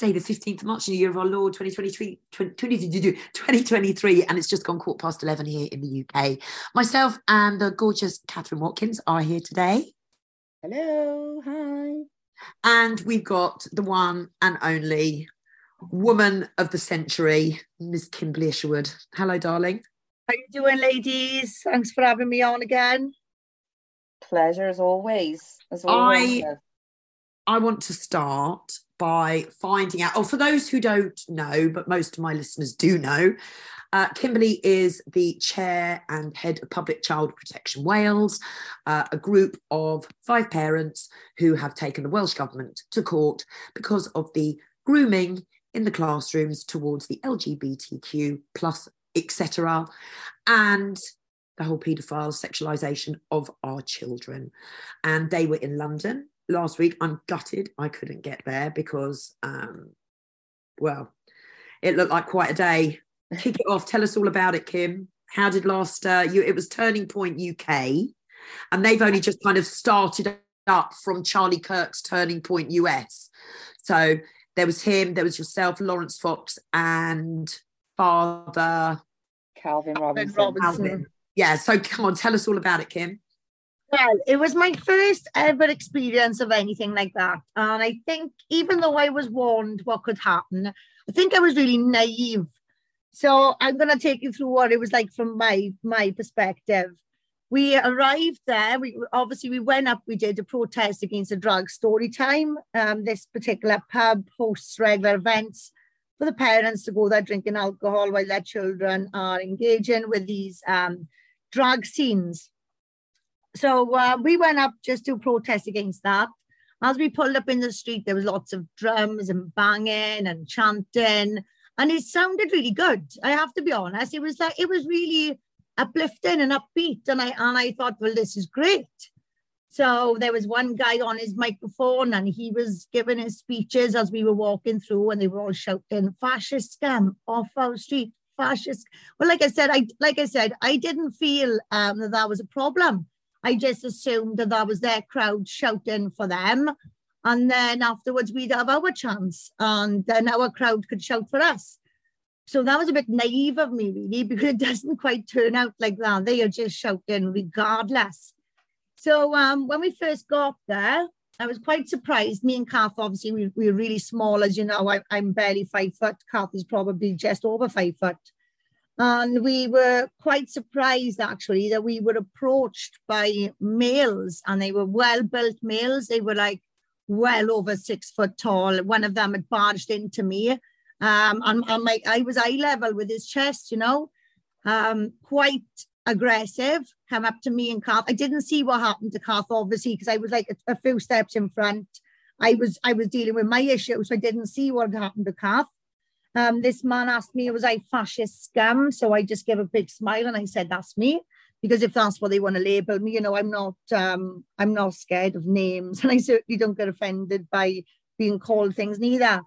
Hello, it's Wednesday, the 15th of March in the year of our Lord 2023, 2023, and it's just gone quarter past 11 here in the UK. Myself and the gorgeous Catherine Watkins are here today. Hello, hi. And we've got the one and only woman of the century, Miss Kimberly Isherwood. Hello, darling. How you doing, ladies? Thanks for having me on again. Pleasure as always. As always. I I want to start by finding out, oh, for those who don't know, but most of my listeners do know, uh, Kimberly is the chair and head of Public Child Protection Wales, uh, a group of five parents who have taken the Welsh Government to court because of the grooming in the classrooms towards the LGBTQ plus, etc., and the whole paedophile sexualization of our children. And they were in London last week. I'm gutted I couldn't get there because, um, well, it looked like quite a day. Kick it off. Tell us all about it, Kim. How did last uh, you? It was Turning Point UK, and they've only just kind of started up from Charlie Kirk's Turning Point US. So there was him, there was yourself, Laurence Fox, and Father Calvin Robinson. Calvin. Yeah. So come on, tell us all about it, Kim. Well, it was my first ever experience of anything like that. And I think even though I was warned what could happen, I think I was really naive. So I'm going to take you through what it was like from my my perspective. We arrived there. We obviously we went up. We did a protest against the drag story time. Um, this particular pub hosts regular events for the parents to go there drinking alcohol while their children are engaging with these um, drag scenes. So uh, we went up just to protest against that. As we pulled up in the street, there was lots of drums and banging and chanting, and it sounded really good. I have to be honest; it was like it was really uplifting and upbeat, and I and I thought, well, this is great. So there was one guy on his microphone, and he was giving his speeches as we were walking through, and they were all shouting, "Fascist scum off our street, fascist." Well, like I said, I like I said, I didn't feel um, that that was a problem I just assumed that that was their crowd shouting for them. And then afterwards, we'd have our chance, and then our crowd could shout for us. So that was a bit naive of me, really, because it doesn't quite turn out like that. They are just shouting regardless. So um, when we first got there, I was quite surprised. Me and Kath, obviously, we, we were really small, as you know. I, am barely five foot. Kath is probably just over five foot. And we were quite surprised actually that we were approached by males and they were well built males. They were like well over six foot tall. One of them had barged into me. Um, and, and my, I was eye level with his chest, you know, um, quite aggressive, come up to me and Kath. I didn't see what happened to Kath, obviously, because I was like a, a, few steps in front. I was I was dealing with my issue, so I didn't see what happened to Kath. Um, this man asked me, was I fascist scum? So I just gave a big smile and I said, that's me. Because if that's what they want to label me, you know, I'm not um, I'm not scared of names. And I certainly don't get offended by being called things neither.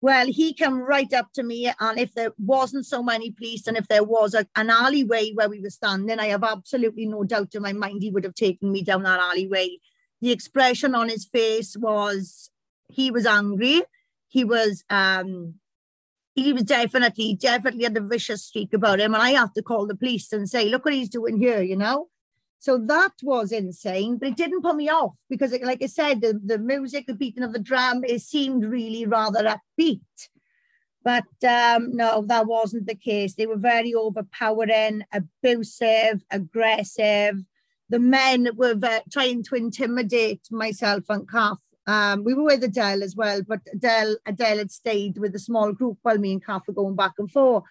Well, he came right up to me, and if there wasn't so many police, and if there was a, an alleyway where we were standing, I have absolutely no doubt in my mind he would have taken me down that alleyway. The expression on his face was he was angry. He was um, he was definitely, definitely had a vicious streak about him. And I had to call the police and say, look what he's doing here, you know? So that was insane, but it didn't put me off because, like I said, the, the music, the beating of the drum, it seemed really rather upbeat. But um, no, that wasn't the case. They were very overpowering, abusive, aggressive. The men were trying to intimidate myself and Kath um, we were with Adele as well, but Adele, Adele had stayed with a small group while me and Kath were going back and forth.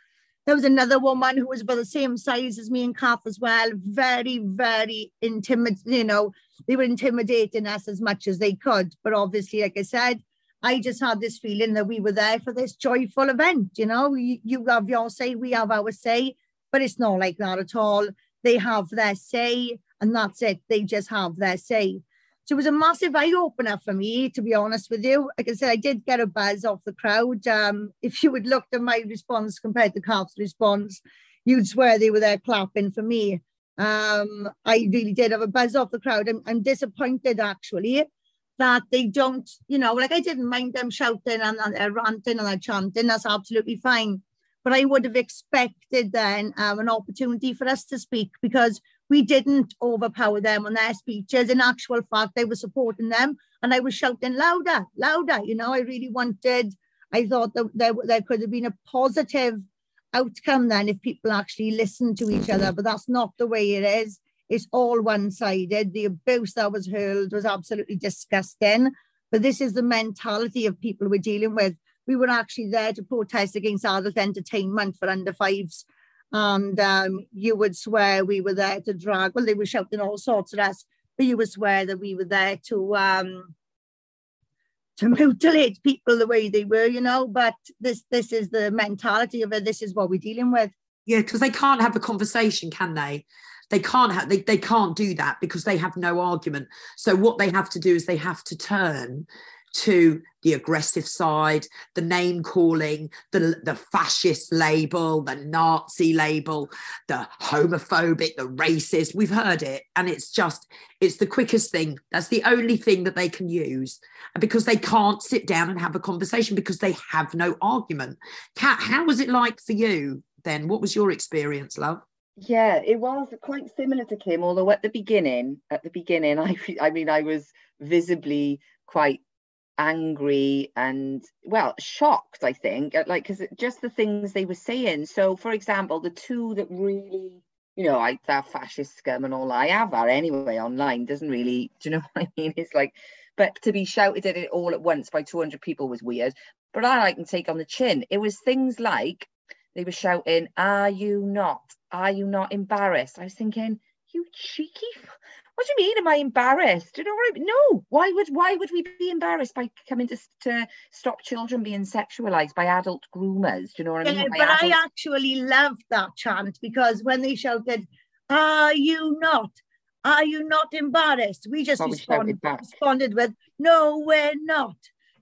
There was another woman who was about the same size as me and Kath as well. Very, very intimidating. You know, they were intimidating us as much as they could. But obviously, like I said, I just had this feeling that we were there for this joyful event. You know, you, you have your say, we have our say, but it's not like that at all. They have their say, and that's it. They just have their say. So it was a massive eye opener for me, to be honest with you. Like I said, I did get a buzz off the crowd. Um, if you had looked at my response compared to Kath's response, you'd swear they were there clapping for me. Um, I really did have a buzz off the crowd. I'm, I'm disappointed actually that they don't, you know, like I didn't mind them shouting and, and uh, ranting and uh, chanting, that's absolutely fine. But I would have expected then um, an opportunity for us to speak because we didn't overpower them on their speeches. In actual fact, I was supporting them and I was shouting louder, louder. You know, I really wanted, I thought that there, there could have been a positive outcome then if people actually listen to each other, but that's not the way it is. It's all one sided. The abuse that was hurled was absolutely disgusting. But this is the mentality of people we're dealing with. We were actually there to protest against adult entertainment for under fives. And um, you would swear we were there to drag, well, they were shouting all sorts at us, but you would swear that we were there to um, to mutilate people the way they were, you know. But this this is the mentality of it. This is what we're dealing with. Yeah, because they can't have a conversation, can they? They can't have they, they can't do that because they have no argument. So what they have to do is they have to turn to the aggressive side, the name calling, the, the fascist label, the Nazi label, the homophobic, the racist. We've heard it. And it's just, it's the quickest thing. That's the only thing that they can use because they can't sit down and have a conversation because they have no argument. Kat, how was it like for you then? What was your experience, love? Yeah, it was quite similar to Kim, although at the beginning, at the beginning, I I mean, I was visibly quite angry and well shocked i think like because just the things they were saying. So for example the two that really you know like that fascist scum and all i have are anyway online doesn't really do you know what i mean? It's like but to be shouted at it all at once by 200 people was weird but i like can take on the chin. It was things like they were shouting are you not are you not embarrassed? I was thinking you cheeky what do you mean? Am I embarrassed? Do you know what I mean? No. Why would why would we be embarrassed by coming to, to stop children being sexualized by adult groomers? Do you know what I mean? Yeah, but adult... I actually loved that chant because when they shouted, "Are you not? Are you not embarrassed?" We just responded, responded with, "No, we're not."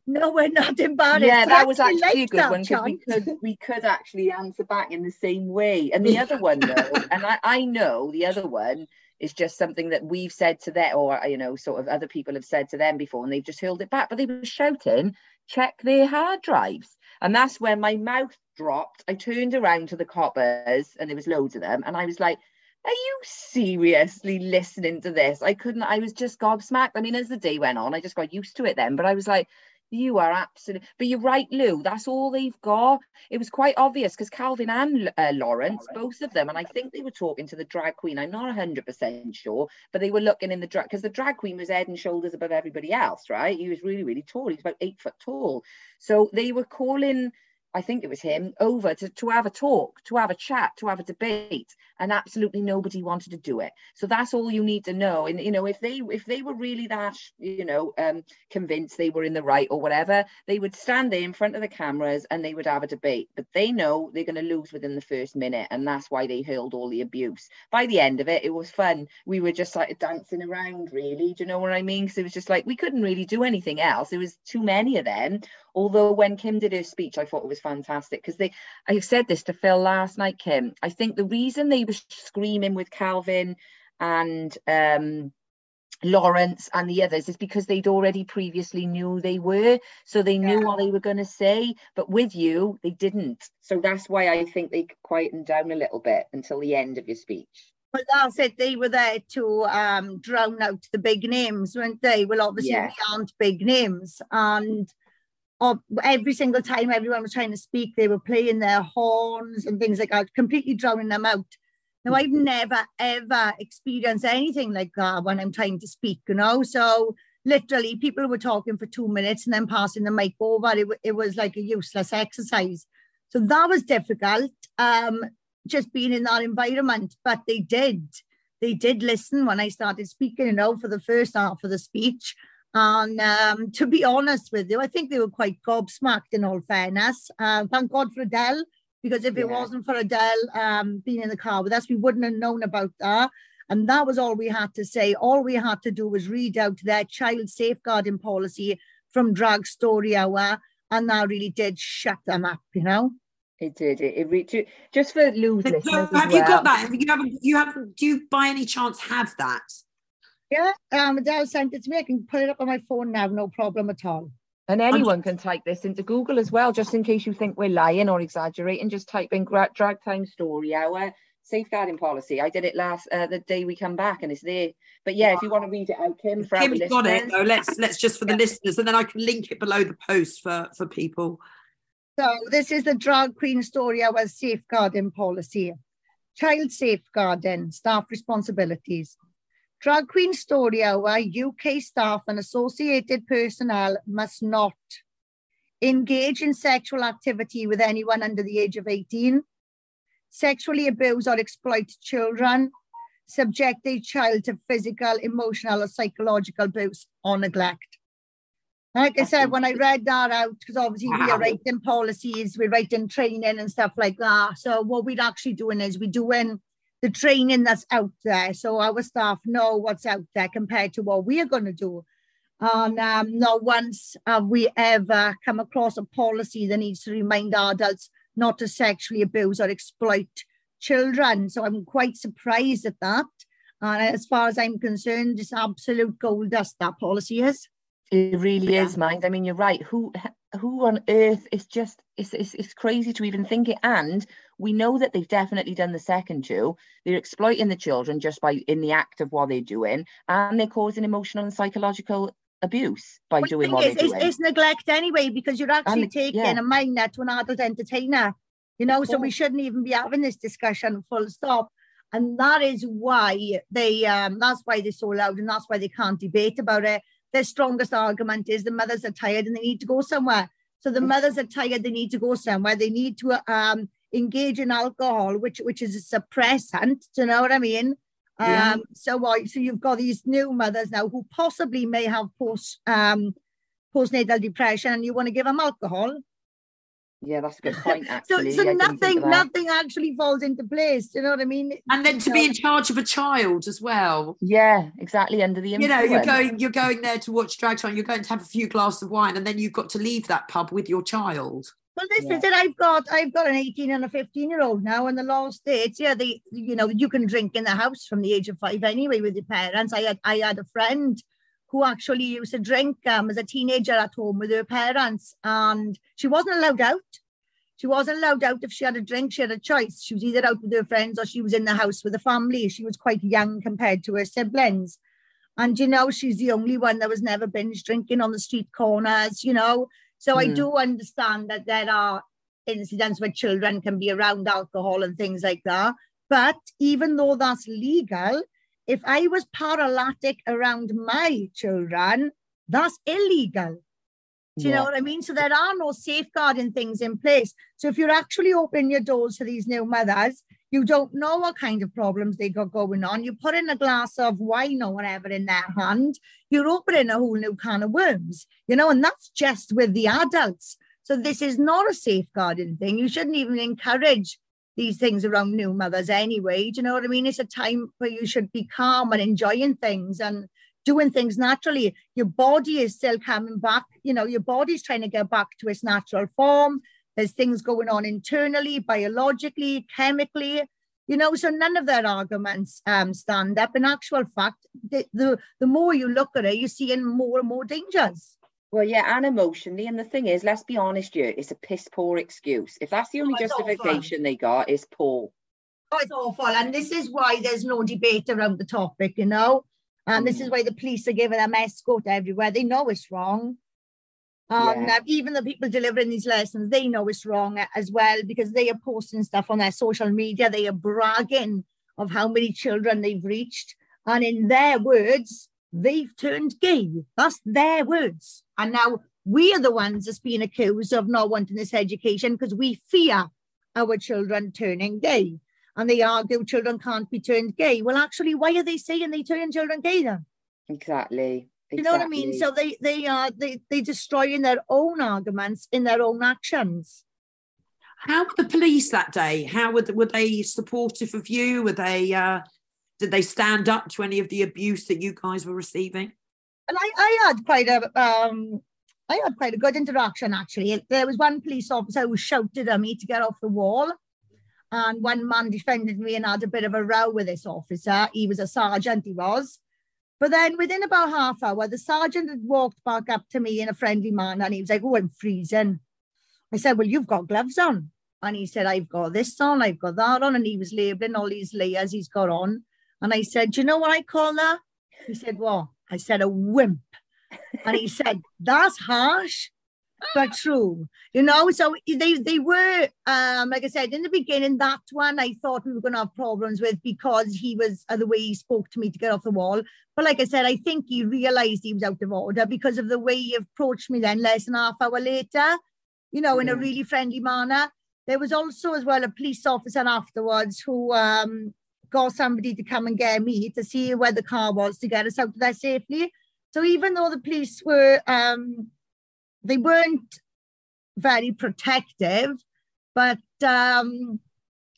No, we're not embarrassed. Yeah, that was actually a good one because we could we could actually answer back in the same way. And the other one though, and I, I know the other one is just something that we've said to them, or uh, you know, sort of other people have said to them before, and they've just hurled it back. But they were shouting, "Check their hard drives," and that's when my mouth dropped. I turned around to the coppers, and there was loads of them, and I was like. Are you seriously listening to this? I couldn't, I was just gobsmacked. I mean, as the day went on, I just got used to it then, but I was like, you are absolutely, but you're right, Lou. That's all they've got. It was quite obvious because Calvin and uh, Laurence, both of them, and I think they were talking to the drag queen. I'm not 100% sure, but they were looking in the drag because the drag queen was head and shoulders above everybody else, right? He was really, really tall. He's about eight foot tall. So they were calling I think it was him, over to, to have a talk, to have a chat, to have a debate, and absolutely nobody wanted to do it. So that's all you need to know. And you know, if they if they were really that, you know, um, convinced they were in the right or whatever, they would stand there in front of the cameras and they would have a debate. But they know they're going to lose within the first minute, and that's why they hurled all the abuse. By the end of it, it was fun. We were just like dancing around, really. Do you know what I mean? Because it was just like we couldn't really do anything else. There was too many of them Although when Kim did her speech, I thought it was fantastic because they, I said this to Phil last night, Kim. I think the reason they were screaming with Calvin and um, Laurence and the others is because they'd already previously knew they were, so they knew yeah. what they were going to say. But with you, they didn't. So that's why I think they quietened down a little bit until the end of your speech. Well, that's it. They were there to um, drown out the big names, weren't they? Well, obviously, yeah. we aren't big names. And of every single time everyone was trying to speak, they were playing their horns and things like that, completely drowning them out. Now, I've never ever experienced anything like that when I'm trying to speak, you know. So literally, people were talking for two minutes and then passing the mic over. It, it was like a useless exercise. So that was difficult, um, just being in that environment. But they did, they did listen when I started speaking, you know, for the first half of the speech. And um, to be honest with you, I think they were quite gobsmacked in all fairness. Uh, thank God for Adele, because if yeah. it wasn't for Adele um, being in the car with us, we wouldn't have known about that. And that was all we had to say. All we had to do was read out their child safeguarding policy from Drag Story Hour. And that really did shut them up, you know? It did. It, it just for Lou's listeners. have you got that? You haven't. You haven't. Do you by any chance have that? Yeah, um, Adele sent it to me. I can put it up on my phone now, no problem at all. And anyone can type this into Google as well, just in case you think we're lying or exaggerating. Just type in drag time story hour safeguarding policy. I did it last uh, the day we come back, and it's there. But yeah, if you want to read it out, Kim, for Kim's got it. Though. Let's let's just for the yeah. listeners, and then I can link it below the post for for people. So this is the drag queen story. Our safeguarding policy, child safeguarding, staff responsibilities. Drag Queen Story Hour UK staff and associated personnel must not engage in sexual activity with anyone under the age of 18, sexually abuse or exploit children, subject a child to physical, emotional, or psychological abuse or neglect. Like I said, when I read that out, because obviously wow. we are writing policies, we're writing training and stuff like that. So what we're actually doing is we're doing the training that's out there so our staff know what's out there compared to what we are going to do. And um, not once have we ever come across a policy that needs to remind adults not to sexually abuse or exploit children. So I'm quite surprised at that. And as far as I'm concerned, it's absolute gold dust that policy is. It really yeah. is, mind. I mean, you're right. Who who on earth is just it's, it's it's crazy to even think it. And we know that they've definitely done the second two. They're exploiting the children just by in the act of what they're doing, and they're causing emotional and psychological abuse by well, doing what is, they're doing. It's, neglect anyway because you're actually and, taking yeah. a minor to an adult entertainer. You know, so we shouldn't even be having this discussion. Full stop. And that is why they um that's why they're so loud and that's why they can't debate about it their strongest argument is the mothers are tired and they need to go somewhere. So the mothers are tired, they need to go somewhere. They need to um, engage in alcohol, which which is a suppressant. Do you know what I mean? Yeah. Um, so uh, so you've got these new mothers now who possibly may have post um, postnatal depression, and you want to give them alcohol. Yeah, that's a good point. Actually, so, so nothing, nothing actually falls into place. Do You know what I mean? And then to be in charge of a child as well. Yeah, exactly. Under the influence. you know, you're going, you're going there to watch drag time. You're going to have a few glasses of wine, and then you've got to leave that pub with your child. Well, this yeah. is it. I've got, I've got an 18 and a 15 year old now, and the law states, yeah, they, you know, you can drink in the house from the age of five anyway with your parents. I had, I had a friend who actually used to drink um, as a teenager at home with her parents, and she wasn't allowed out. She wasn't allowed out if she had a drink. She had a choice. She was either out with her friends or she was in the house with the family. She was quite young compared to her siblings. And, you know, she's the only one that was never binge drinking on the street corners, you know. So mm. I do understand that there are incidents where children can be around alcohol and things like that. But even though that's legal, if I was paralytic around my children, that's illegal. Do you yeah. know what I mean? So there are no safeguarding things in place. So if you're actually opening your doors to these new mothers, you don't know what kind of problems they got going on. You put in a glass of wine or whatever in their hand, you're opening a whole new can of worms, you know, and that's just with the adults. So this is not a safeguarding thing. You shouldn't even encourage these things around new mothers anyway. Do you know what I mean? It's a time where you should be calm and enjoying things and doing things naturally. Your body is still coming back. You know, your body's trying to get back to its natural form. There's things going on internally, biologically, chemically. You know, so none of their arguments um, stand up. In actual fact, the, the the more you look at it, you're seeing more and more dangers. Well, yeah, and emotionally. And the thing is, let's be honest here, it's a piss poor excuse. If that's the only oh, justification awful. they got, it's poor. Oh, it's awful. And this is why there's no debate around the topic, you know. And this is mm. why the police are giving them escort everywhere. They know it's wrong. Um, yeah. even the people delivering these lessons, they know it's wrong as well because they are posting stuff on their social media. They are bragging of how many children they've reached. And in their words, they've turned gay. That's their words. And now we are the ones that's being accused of not wanting this education because we fear our children turning gay. And they argue children can't be turned gay. Well, actually, why are they saying they turn children gay then? Exactly. You know what I mean? So they they are they they destroying their own arguments in their own actions. How were the police that day? How were, the, were they supportive of you? Were they uh, did they stand up to any of the abuse that you guys were receiving? And I, I had quite a um, I had quite a good interaction actually. There was one police officer who shouted at me to get off the wall. And one man defended me and had a bit of a row with this officer. He was a sergeant, he was. But then within about half hour, the sergeant had walked back up to me in a friendly manner and he was like, Oh, I'm freezing. I said, Well, you've got gloves on. And he said, I've got this on, I've got that on. And he was labeling all these layers he's got on. And I said, Do you know what I call that? He said, What? I said, A wimp. And he said, That's harsh but true. You know, so they they were um like I said in the beginning, that one I thought we were gonna have problems with because he was uh, the way he spoke to me to get off the wall. But like I said, I think he realized he was out of order because of the way he approached me then less than half hour later, you know, in yeah. a really friendly manner. There was also as well a police officer afterwards who um got somebody to come and get me to see where the car was to get us out there safely. So even though the police were um they weren't very protective, but um,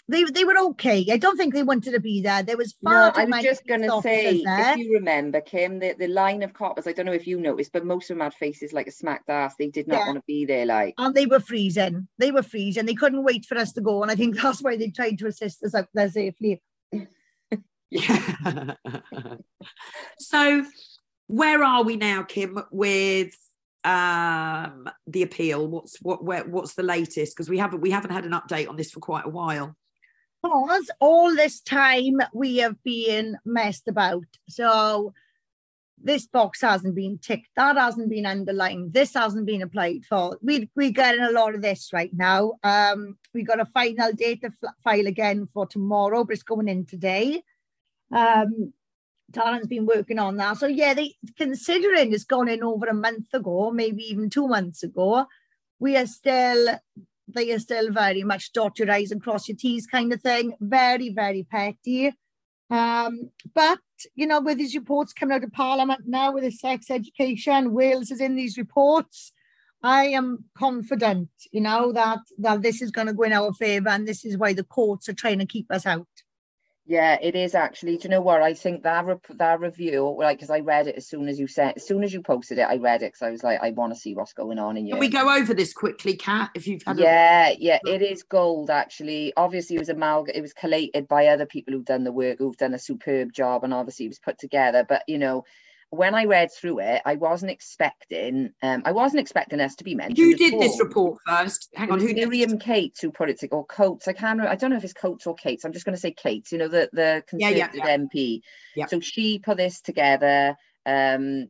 they they were okay. I don't think they wanted to be there. There was far. No, I was just going to say, there. if you remember, Kim, the, the line of coppers. I don't know if you noticed, but most of them had faces like a smacked ass. They did not yeah. want to be there, like. And they were freezing. They were freezing. They couldn't wait for us to go, and I think that's why they tried to assist us out there safely. yeah. so, where are we now, Kim? With um the appeal? What's what where, what's the latest? Because we haven't we haven't had an update on this for quite a while. Because all this time we have been messed about. So this box hasn't been ticked. That hasn't been underlined. This hasn't been applied for. We we're getting a lot of this right now. Um we got a final data file again for tomorrow but it's going in today. Um Talon's been working on that. So yeah, they considering it's gone in over a month ago, maybe even two months ago, we are still they are still very much dot your I's and cross your T's kind of thing. Very, very petty. Um, but you know, with these reports coming out of Parliament now with the sex education, Wales is in these reports. I am confident, you know, that that this is going to go in our favour, and this is why the courts are trying to keep us out. Yeah, it is actually. Do you know what? I think that re- that review, like, because I read it as soon as you said, as soon as you posted it, I read it because I was like, I want to see what's going on in you. Can we go over this quickly, Kat? If you've had. Yeah, a- yeah, it is gold actually. Obviously, it was amalgam. It was collated by other people who've done the work, who've done a superb job, and obviously it was put together. But you know, when I read through it, I wasn't expecting. Um, I wasn't expecting us to be mentioned. Who did this report first? Hang on, who Miriam did... Cates who put it to or Coates? I can't. I don't know if it's Coates or Cates. I'm just going to say Cates. You know the the Conservative yeah, yeah, yeah. MP. So she put this together. Um,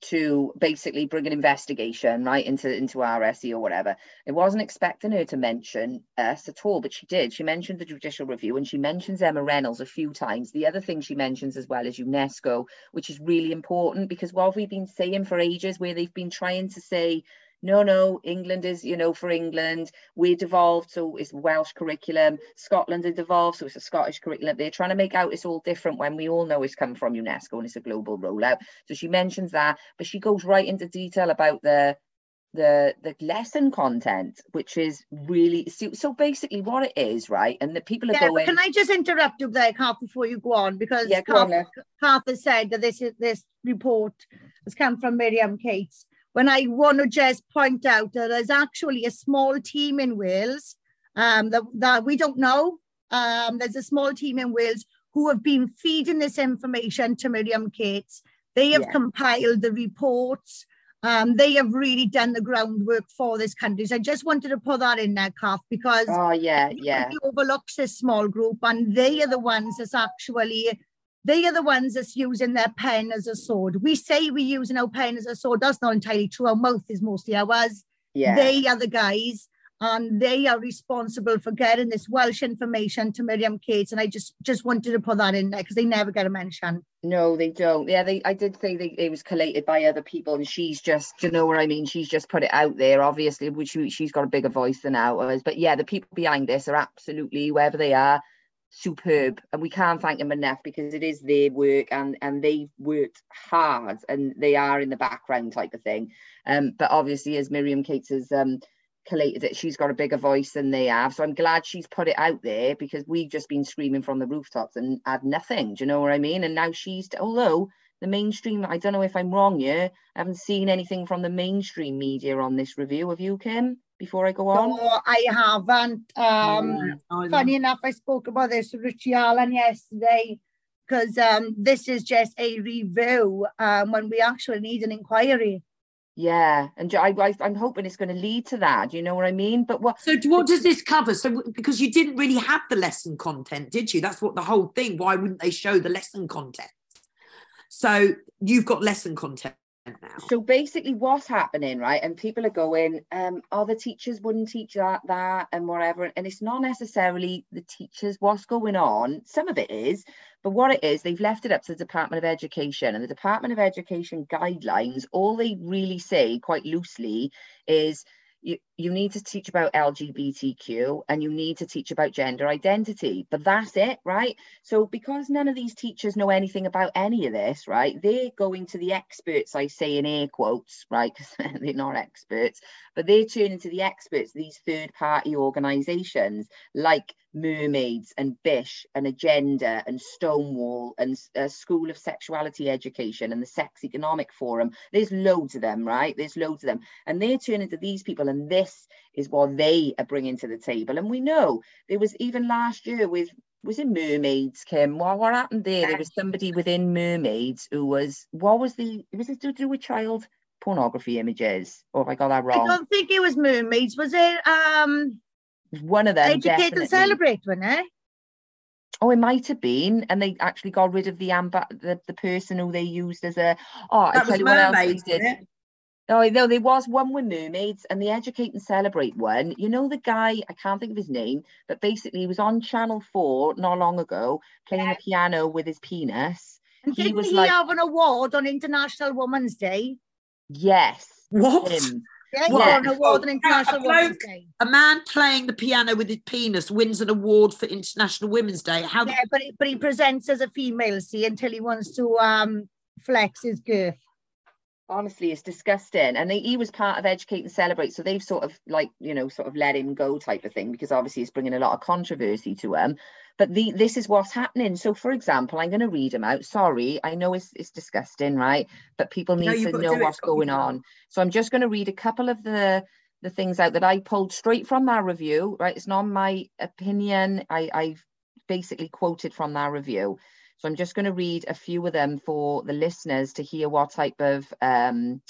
to basically bring an investigation right into into RSE or whatever. It wasn't expecting her to mention us at all, but she did. She mentioned the judicial review and she mentions Emma Reynolds a few times. The other thing she mentions as well is UNESCO, which is really important because what we've been saying for ages, where they've been trying to say no, no, England is, you know, for England. We're devolved, so it's Welsh curriculum. Scotland is devolved, so it's a Scottish curriculum. They're trying to make out it's all different when we all know it's come from UNESCO and it's a global rollout. So she mentions that, but she goes right into detail about the the the lesson content, which is really so, so basically what it is, right? And the people are yeah, going. Can I just interrupt you there, Kath, before you go on? Because yeah, Kath has said that this is this report has come from Miriam Cates when I want to just point out that there's actually a small team in Wales um, that, that we don't know. Um, there's a small team in Wales who have been feeding this information to Miriam Cates. They have yeah. compiled the reports. Um, they have really done the groundwork for this country. So I just wanted to put that in there, Kath, because oh yeah, yeah, overlooks this small group, and they are the ones that's actually they are the ones that's using their pen as a sword. We say we're using our pen as a sword. That's not entirely true. Our mouth is mostly ours. Yeah. They are the guys, and they are responsible for getting this Welsh information to Miriam Cates. And I just just wanted to put that in there because they never get a mention. No, they don't. Yeah, they. I did say they, it was collated by other people, and she's just, you know what I mean? She's just put it out there. Obviously, which she's got a bigger voice than ours. But yeah, the people behind this are absolutely whoever they are superb. And we can't thank them enough because it is their work and and they've worked hard and they are in the background type of thing. Um but obviously as miriam cates has um collated it she's got a bigger voice than they have. So i'm glad she's put it out there because we've just been screaming from the rooftops and had nothing. Do you know what i mean? And now she's although the mainstream i don't know if i'm wrong here i haven't seen anything from the mainstream media on this review of you kim before I go on? No, I haven't. Um, funny enough, I spoke about this to Richie Allen yesterday. because um, this is just a review um, when we actually need an inquiry. Yeah, and I, I, am hoping it's going to lead to that. You know what I mean? But what? So, what does this cover? So, because you didn't really have the lesson content, did you? That's what the whole thing. Why wouldn't they show the lesson content? So, you've got lesson content now. So basically, what's happening, right? And people are going, um, "Oh, the teachers wouldn't teach that, that, and whatever." And it's not necessarily the teachers. What's going on? Some of it is, but what it is, they've left it up to the Department of Education, and the Department of Education guidelines. All they really say, quite loosely, is you, you need to teach about LGBTQ and you need to teach about gender identity, but that's it, right? So, because none of these teachers know anything about any of this, right, they're going to the experts, I say in air quotes, right, because they're not experts, but they're turning to the experts, these third party organizations like Mermaids and Bish and Agenda and Stonewall and uh, School of Sexuality Education and the Sex Economic Forum. There's loads of them, right? There's loads of them. And they're turning to these people, and this is what they are bringing to the table. And we know there was even last year with was it mermaids kim what, what happened there there was somebody within mermaids who was what was the was it to do with child pornography images or have i got that wrong i don't think it was mermaids was it um one of them. Educate definitely. and celebrate, one, eh? Oh, it might have been, and they actually got rid of the amba- the, the person who they used as a. Oh, that I tell you what else they did. Oh no, there was one with mermaids and the Educate and Celebrate one. You know the guy, I can't think of his name, but basically he was on Channel 4 not long ago playing yeah. the piano with his penis. And he didn't he like, have an award on International Women's Day? Yes. What? Him. Yeah, yeah. an award on International Women's Day. A man playing the piano with his penis wins an award for International Women's Day. How? Yeah, but he, but he presents as a female, see, until he wants to um flex his girth honestly it's disgusting and they, he was part of educate and celebrate so they've sort of like you know sort of let him go type of thing because obviously it's bringing a lot of controversy to him but the this is what's happening. So for example i'm going to read them out. Sorry i know it's, it's disgusting right? But people need no, to know what's going on. So i'm just going to read a couple of the the things out that i pulled straight from that review right? It's not my opinion. I i've basically quoted from that review. So I'm just going to read a few of them for the listeners to hear what type of um,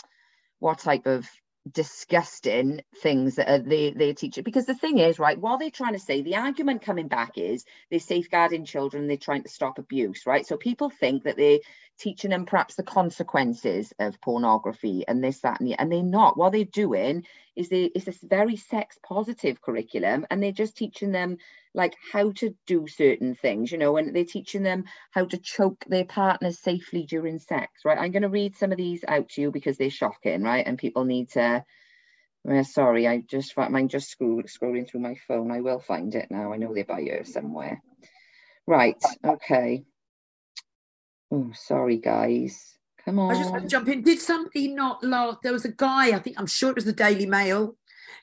what type of disgusting things that are they they teach it because the thing is right while they're trying to say the argument coming back is they're safeguarding children they're trying to stop abuse right? So people think that they're teaching them perhaps the consequences of pornography and this that and the, and they're not. What they're doing is they it's this very sex positive curriculum and they're just teaching them like how to do certain things, you know, and they're teaching them how to choke their partners safely during sex, right? I'm going to read some of these out to you because they're shocking, right? And people need to. Uh, sorry, I just I'm just scroll, scrolling through my phone. I will find it now. I know they're by here somewhere. Right. Okay. Oh, sorry, guys. Come on. I just want to jump in. Did somebody not laugh? There was a guy. I think I'm sure it was the Daily Mail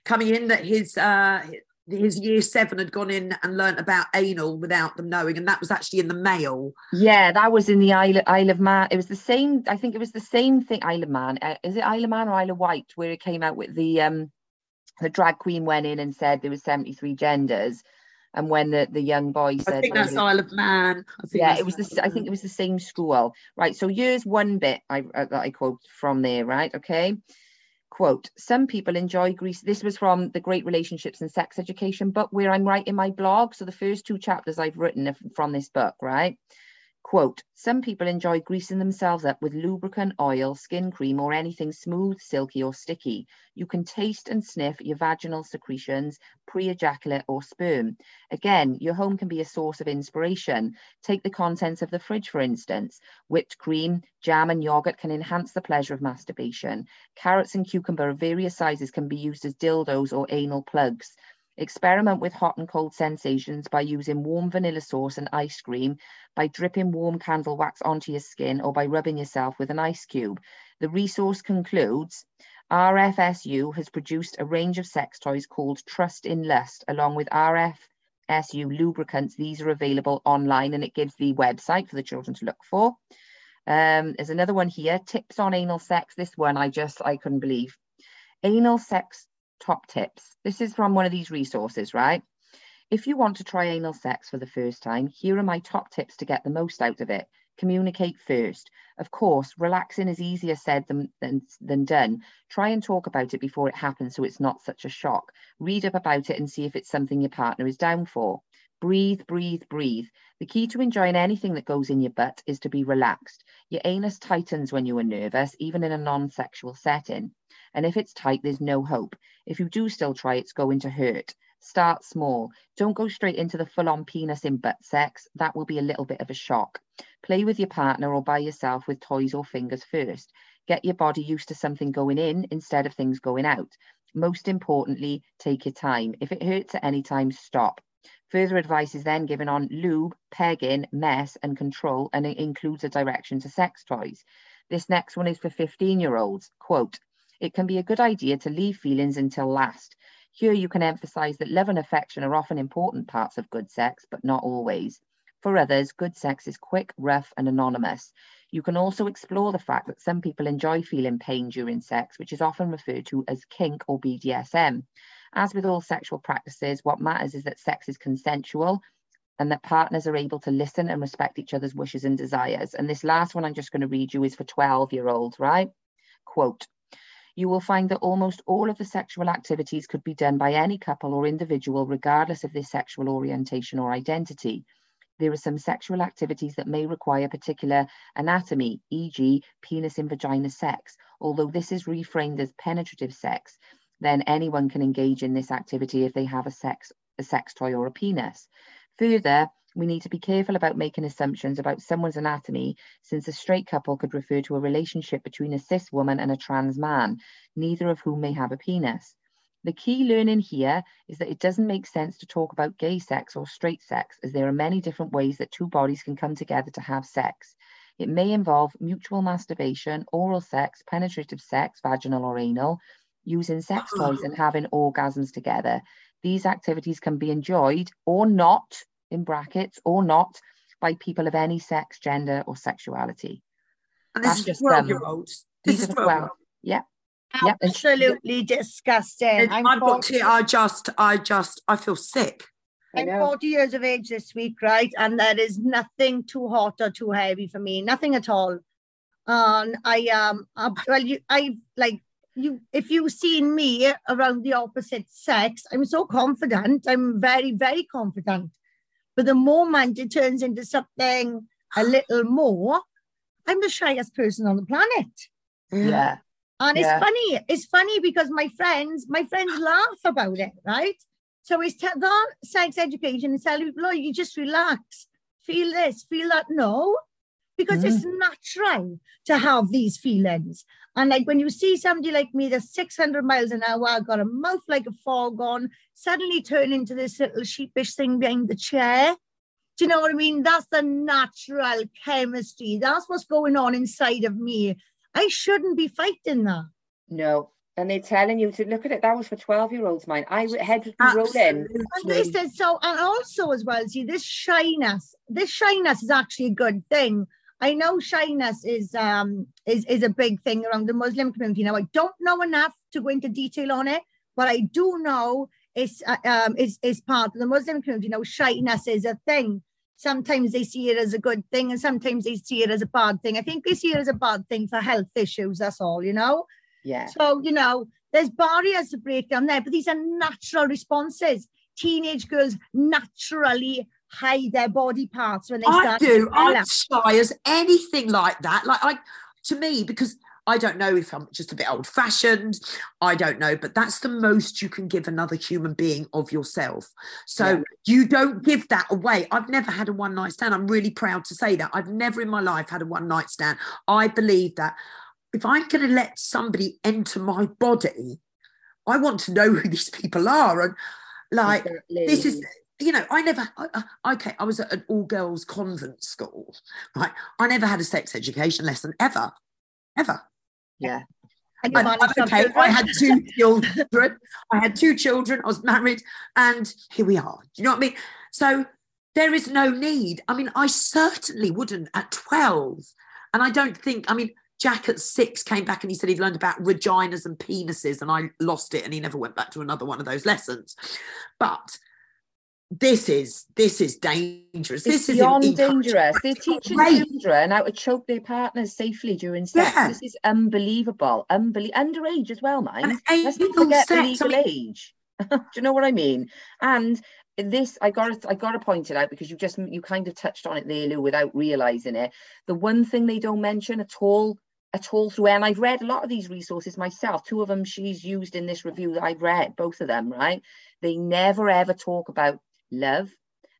coming in that his uh his year seven had gone in and learnt about anal without them knowing, and that was actually in the mail. Yeah, that was in the Isle, Isle of Man. It was the same. I think it was the same thing. Isle of Man. Uh, is it Isle of Man or Isle of Wight where it came out with the um the drag queen went in and said there was seventy three genders, and when the the young boy said, I think that's Isle of Man. yeah, it was the. I think it was the same school. Right. So here's one bit I uh, that I quote from there. Right. Okay quote some people enjoy greece. This was from the great relationships and sex education book where i'm writing my blog. So the first two chapters i've written from this book right Quote, some people enjoy greasing themselves up with lubricant, oil, skin cream, or anything smooth, silky, or sticky. You can taste and sniff your vaginal secretions, pre ejaculate, or sperm. Again, your home can be a source of inspiration. Take the contents of the fridge, for instance. Whipped cream, jam, and yogurt can enhance the pleasure of masturbation. Carrots and cucumber of various sizes can be used as dildos or anal plugs. Experiment with hot and cold sensations by using warm vanilla sauce and ice cream, by dripping warm candle wax onto your skin, or by rubbing yourself with an ice cube. The resource concludes RFSU has produced a range of sex toys called Trust in Lust, along with RFSU lubricants. These are available online and it gives the website for the children to look for. Um, there's another one here, tips on anal sex. This one I just, I couldn't believe. Anal sex top tips. This is from one of these resources, right? If you want to try anal sex for the first time, here are my top tips to get the most out of it. Communicate first. Of course, relaxing is easier said than, than, than done. Try and talk about it before it happens so it's not such a shock. Read up about it and see if it's something your partner is down for. Breathe, breathe, breathe. The key to enjoying anything that goes in your butt is to be relaxed. Your anus tightens when you are nervous, even in a non sexual setting. And if it's tight, there's no hope. If you do still try, it's going to hurt. Start small. Don't go straight into the full on penis in butt sex. That will be a little bit of a shock. Play with your partner or by yourself with toys or fingers first. Get your body used to something going in instead of things going out. Most importantly, take your time. If it hurts at any time, stop. Further advice is then given on lube, pegging, mess, and control, and it includes a direction to sex toys. This next one is for 15 year olds. Quote, it can be a good idea to leave feelings until last. Here you can emphasize that love and affection are often important parts of good sex, but not always. For others, good sex is quick, rough, and anonymous. You can also explore the fact that some people enjoy feeling pain during sex, which is often referred to as kink or BDSM. As with all sexual practices, what matters is that sex is consensual and that partners are able to listen and respect each other's wishes and desires. And this last one I'm just going to read you is for 12 year olds, right? Quote, you will find that almost all of the sexual activities could be done by any couple or individual, regardless of their sexual orientation or identity. There are some sexual activities that may require particular anatomy, e.g., penis in vagina sex. Although this is reframed as penetrative sex, then anyone can engage in this activity if they have a sex, a sex toy or a penis. Further, we need to be careful about making assumptions about someone's anatomy, since a straight couple could refer to a relationship between a cis woman and a trans man, neither of whom may have a penis. The key learning here is that it doesn't make sense to talk about gay sex or straight sex, as there are many different ways that two bodies can come together to have sex. It may involve mutual masturbation, oral sex, penetrative sex, vaginal or anal, using sex toys and having orgasms together. These activities can be enjoyed or not in brackets or not by people of any sex, gender, or sexuality. And this That's is 12 year olds. This is 12. Well. Yeah. Yep. Absolutely disgusting. i have got to, I just, I just, I feel sick. I'm 40 years of age this week, right? And there is nothing too hot or too heavy for me, nothing at all. And I um, I, well, you, I like you. If you've seen me around the opposite sex, I'm so confident. I'm very, very confident. But the moment it turns into something a little more, I'm the shyest person on the planet. Yeah. And yeah. it's funny. It's funny because my friends, my friends laugh about it, right? So it's t- that sex education is telling people, oh, you just relax, feel this, feel that. No, because mm. it's natural to have these feelings. And like when you see somebody like me that's 600 miles an hour, I've got a mouth like a foghorn, suddenly turn into this little sheepish thing behind the chair. Do you know what I mean? That's the natural chemistry. That's what's going on inside of me. I shouldn't be fighting that. No. And they're telling you to look at it. That was for 12 year olds, mine. I head be rolling. And they said so, and also as well, see, this shyness, this shyness is actually a good thing I know shyness is um is is a big thing around the Muslim community. Now I don't know enough to go into detail on it, but I do know it's uh, um is is part of the Muslim community. You know, shyness is a thing. Sometimes they see it as a good thing, and sometimes they see it as a bad thing. I think they see it as a bad thing for health issues. That's all, you know. Yeah. So you know, there's barriers to break down there, but these are natural responses. Teenage girls naturally hide their body parts when they I start. I do. I'm shy as anything like that. Like I, to me, because I don't know if I'm just a bit old fashioned. I don't know, but that's the most you can give another human being of yourself. So yeah. you don't give that away. I've never had a one night stand. I'm really proud to say that. I've never in my life had a one night stand. I believe that if I'm going to let somebody enter my body, I want to know who these people are. And like, exactly. this is you know, I never, I, okay, I was at an all girls convent school, right? I never had a sex education lesson ever, ever. Yeah. I, okay, I had two children. I had two children. I was married, and here we are. Do you know what I mean? So there is no need. I mean, I certainly wouldn't at 12. And I don't think, I mean, Jack at six came back and he said he'd learned about vaginas and penises, and I lost it, and he never went back to another one of those lessons. But this is this is dangerous. It's this is beyond dangerous. They're teaching children how to choke their partners safely during sex. Yeah. This is unbelievable. Unbelievable. Underage as well, mind. Let's not forget sex, legal I mean... age. Do you know what I mean? And this I got to, I got to point it out because you just you kind of touched on it there, Lou, without realizing it. The one thing they don't mention at all at all through and I've read a lot of these resources myself. Two of them she's used in this review that I've read, both of them, right? They never ever talk about love.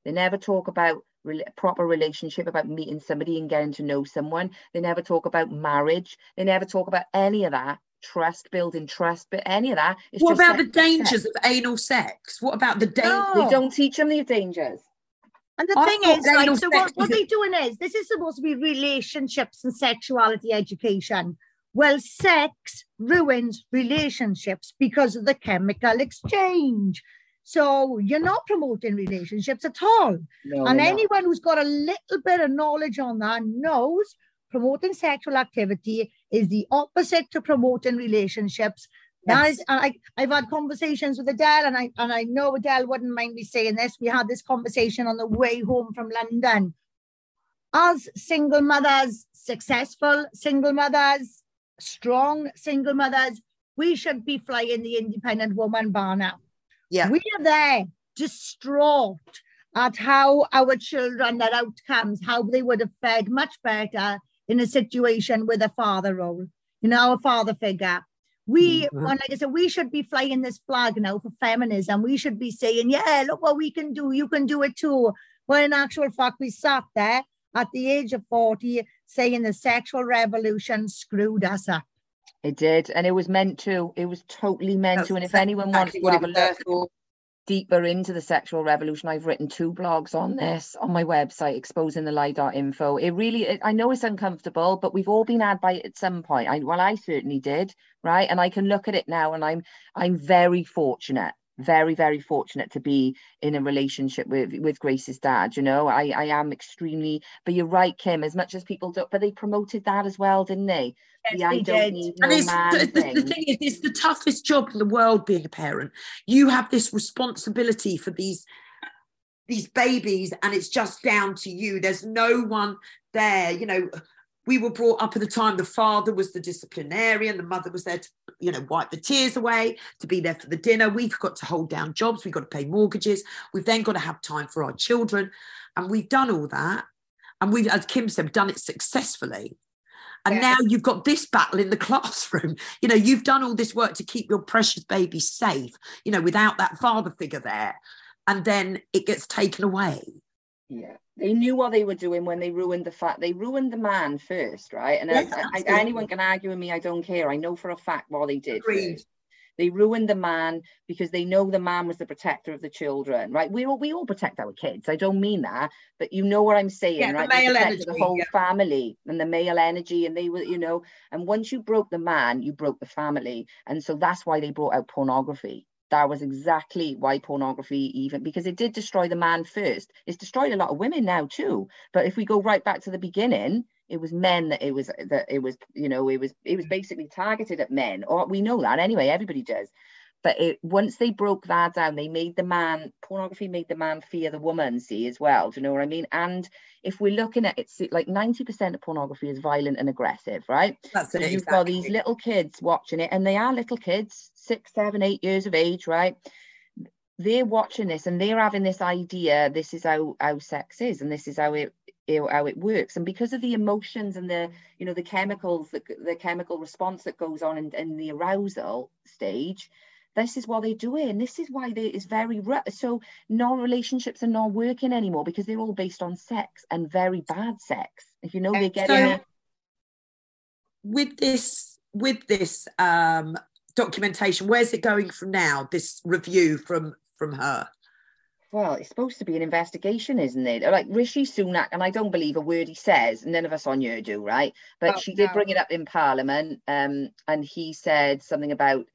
They never talk about re- proper relationship, about meeting somebody and getting to know someone. They never talk about marriage. They never talk about any of that. Trust, building trust, but any of that. what about the dangers sex. of anal sex? What about the dangers? No. They don't teach them the dangers. And the I thing is, like, so what, what they're doing is this is supposed to be relationships and sexuality education. Well, sex ruins relationships because of the chemical exchange. So you're not promoting relationships at all. No, and anyone not. who's got a little bit of knowledge on that knows promoting sexual activity is the opposite to promoting relationships. Yes. That is, I, I've had conversations with Adele, and I and I know Adele wouldn't mind me saying this. We had this conversation on the way home from London. As single mothers, successful single mothers, strong single mothers, we should be flying the independent woman banner. Yeah. We are there distraught at how our children, their outcomes, how they would have fared much better in a situation with a father role, you know, a father figure. We, mm-hmm. like I said, we should be flying this flag now for feminism. We should be saying, yeah, look what we can do. You can do it too. When in actual fact, we sat there at the age of 40 saying the sexual revolution screwed us up. It did, and it was meant to. It was totally meant That's to. And if anyone wants to have a look deeper into the sexual revolution, I've written two blogs on this on my website, exposing the lie.info. It really, it, I know it's uncomfortable, but we've all been had by it at some point. I, well, I certainly did, right? And I can look at it now, and I'm, I'm very fortunate very very fortunate to be in a relationship with with grace's dad you know i i am extremely but you're right kim as much as people don't but they promoted that as well didn't they Yes, the I don't need no and it's, the, the, the, thing is, it's the toughest job in the world being a parent. You have this responsibility for these these babies, and it's just down to you. There's no one there. You know, we were brought up at the time. The father was the disciplinarian, the mother was there to, you know, wipe the tears away, to be there for the dinner. We've got to hold down jobs. We've got to pay mortgages. We've then got to have time for our children, and we've done all that. And we've, as Kim said, done it successfully and now you've got this battle in the classroom. You know you've done all this work to keep your precious baby safe you know without that father figure there. And then it gets taken away. Yeah. They knew what they were doing when they ruined the fact they ruined the man first right? And yeah, I, I, anyone can argue with me i don't care. I know for a fact what they did. They ruined the man because they know the man was the protector of the children, right? We all we all protect our kids. I don't mean that, but you know what I'm saying, yeah, right? The male energy, the whole yeah. family and the male energy, and they were, you know, and once you broke the man, you broke the family, and so that's why they brought out pornography that was exactly why pornography even because it did destroy the man first it's destroyed a lot of women now too but if we go right back to the beginning it was men that it was that it was you know it was it was basically targeted at men or we know that anyway everybody does. But it, once they broke that down they made the man pornography made the man fear the woman see as well do you know what i mean? And if we're looking at it like 90% of pornography is violent and aggressive right? That's so it, you've exactly. got these little kids watching it and they are little kids six seven eight years of age right? They're watching this and they're having this idea this is how how sex is and this is how it how it works. And because of the emotions and the you know the chemicals the, the chemical response that goes on in, in the arousal stage this is what they're doing. This is why they is very so no relationships are not working anymore because they're all based on sex and very bad sex. If you know they get so, with this with this um documentation where's it going from now this review from from her well, it's supposed to be an investigation, isn't it? Like Rishi Sunak, and I don't believe a word he says. None of us on here do, right? But oh, she did no. bring it up in Parliament, um, and he said something about